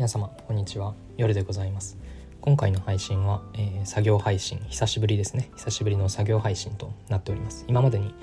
皆様こんにちは。夜でございます。今回の配信は、えー、作業配信。久しぶりですね。久しぶりの作業配信となっております。今までに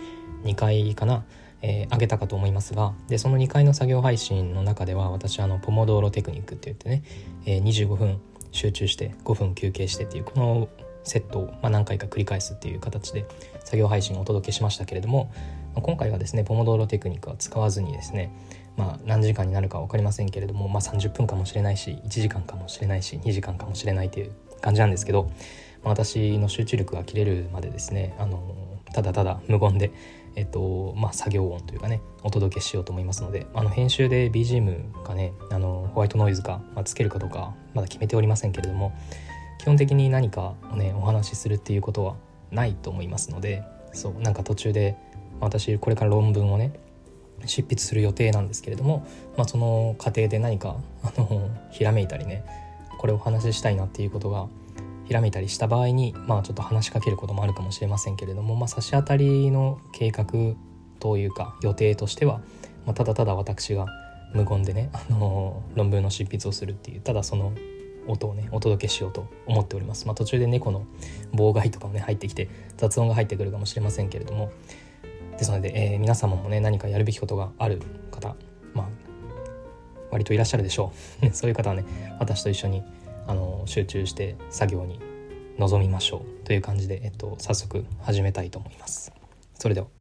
2回かな、えー、げたかと思いますがでその2回の作業配信の中では私あのポモドーロテクニックって言ってね、えー、25分集中して5分休憩してっていうこのセットを、ま、何回か繰り返すっていう形で作業配信をお届けしましたけれども、今回はですねポモドーロテクニックは使わずにですねまあ、何時間になるか分かりませんけれども、まあ、30分かもしれないし1時間かもしれないし2時間かもしれないという感じなんですけど、まあ、私の集中力が切れるまでですねあのただただ無言で、えっとまあ、作業音というかねお届けしようと思いますのであの編集で BGM がねあのホワイトノイズか、まあ、つけるかどうかまだ決めておりませんけれども基本的に何かをねお話しするっていうことはないと思いますのでそうなんか途中で私これから論文をね執筆する予定なんですけれども、まあ、その過程で何かあのひらめいたりねこれをお話ししたいなっていうことがひらめいたりした場合に、まあ、ちょっと話しかけることもあるかもしれませんけれども、まあ、差し当たりの計画というか予定としては、まあ、ただただ私が無言でね、あの論文の執筆をするっていうただその音をねお届けしようと思っております、まあ、途中で猫の妨害とかもね入ってきて雑音が入ってくるかもしれませんけれどもですので、えー、皆様もね何かやるべきことがある方まあ割といらっしゃるでしょう そういう方はね私と一緒にあの集中して作業に臨みましょうという感じで、えっと、早速始めたいと思います。それでは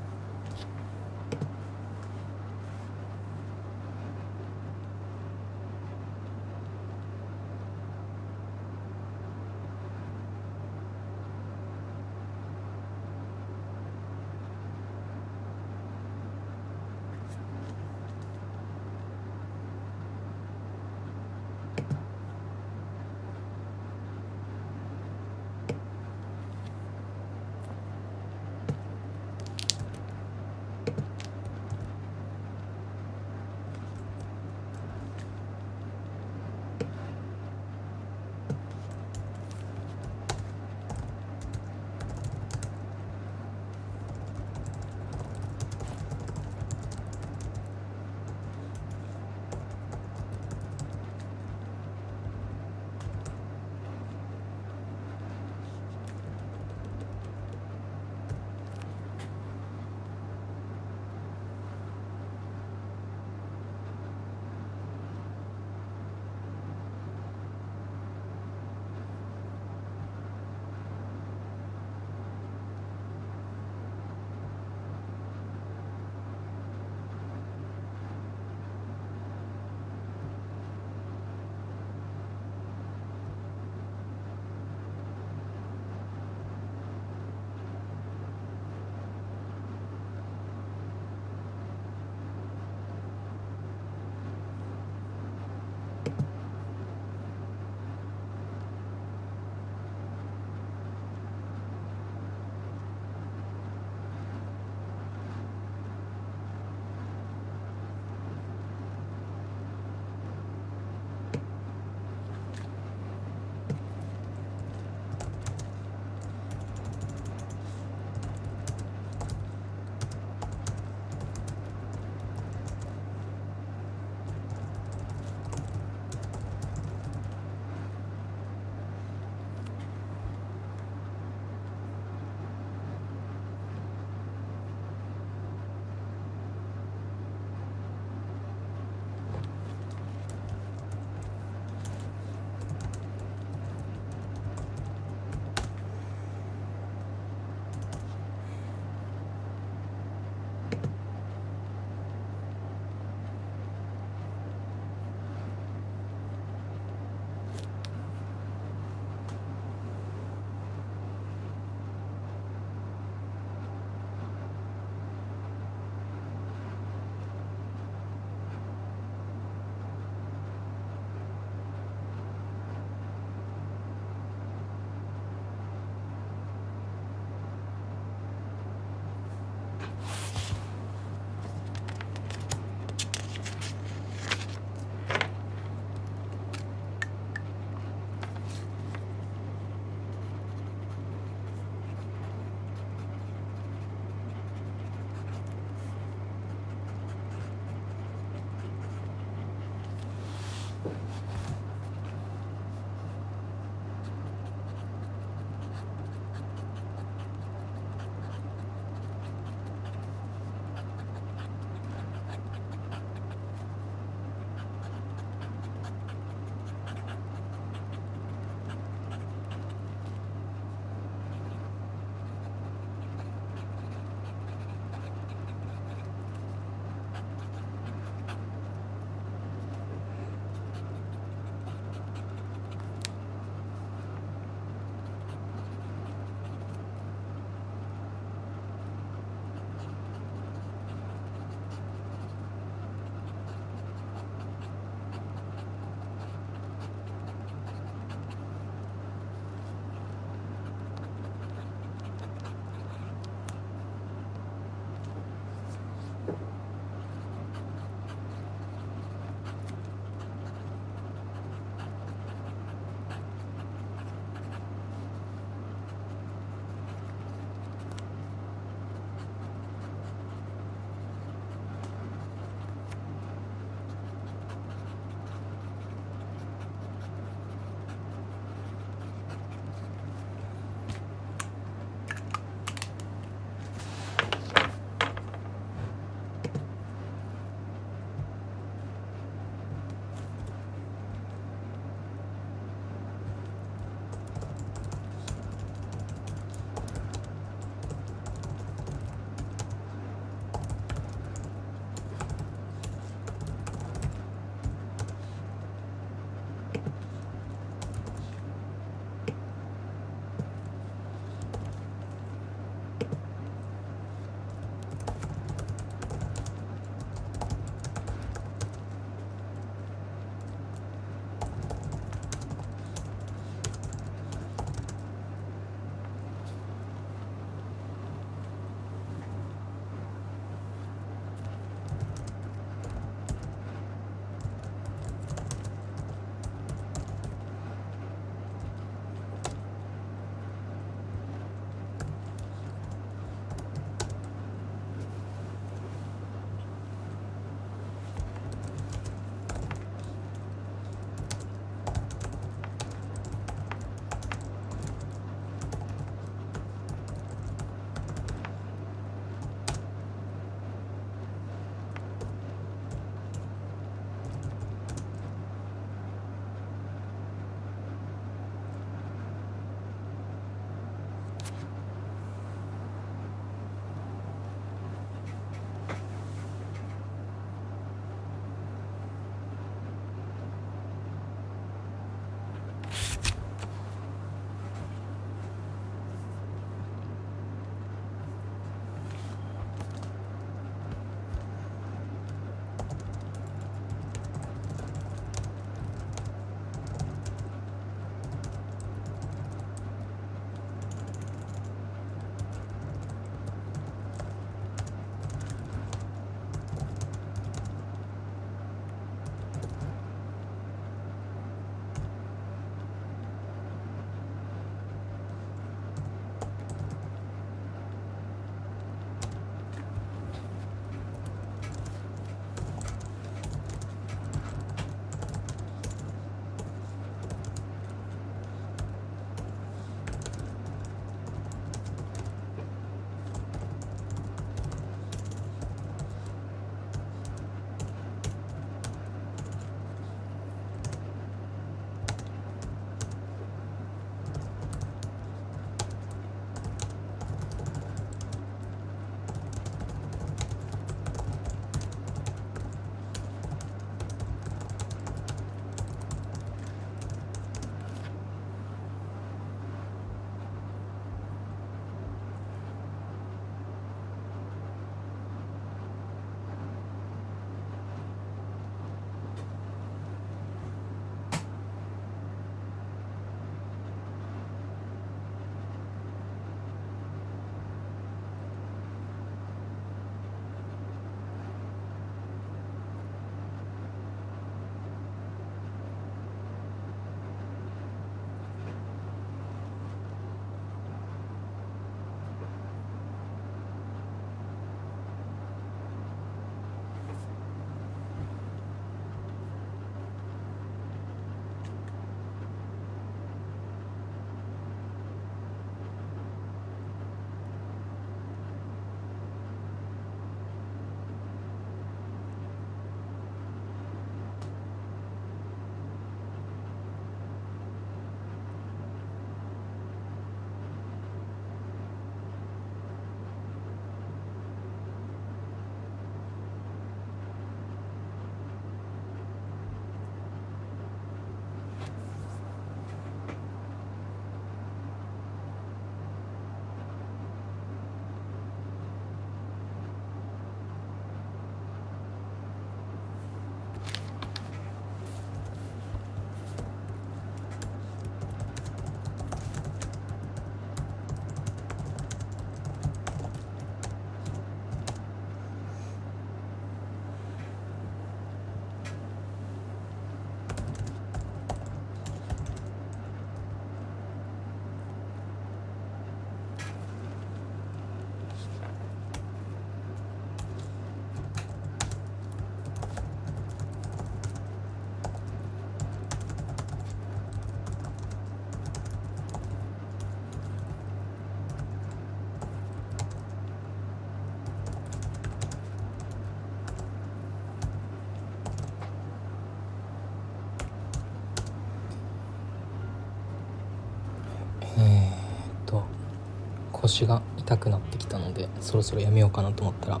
腰が痛くなってきたのでそろそろやめようかなと思ったらい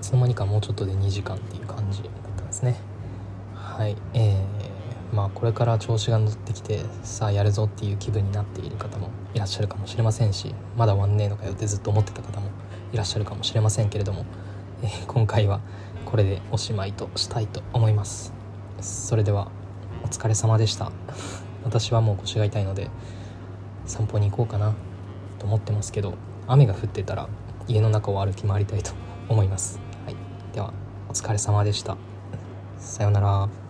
つの間にかもうちょっとで2時間っていう感じだったんですね。はいえー、まあこれから調子が乗ってきてさあやるぞっていう気分になっている方もいらっしゃるかもしれませんしまだ終わんねえのかよってずっと思ってた方もいらっしゃるかもしれませんけれども、えー、今回はこれでおしまいとしたいと思います。それではお疲れ様でした。私はもう腰が痛いので散歩に行こうかな。思ってますけど雨が降ってたら家の中を歩き回りたいと思います、はい、ではお疲れ様でした。さようなら。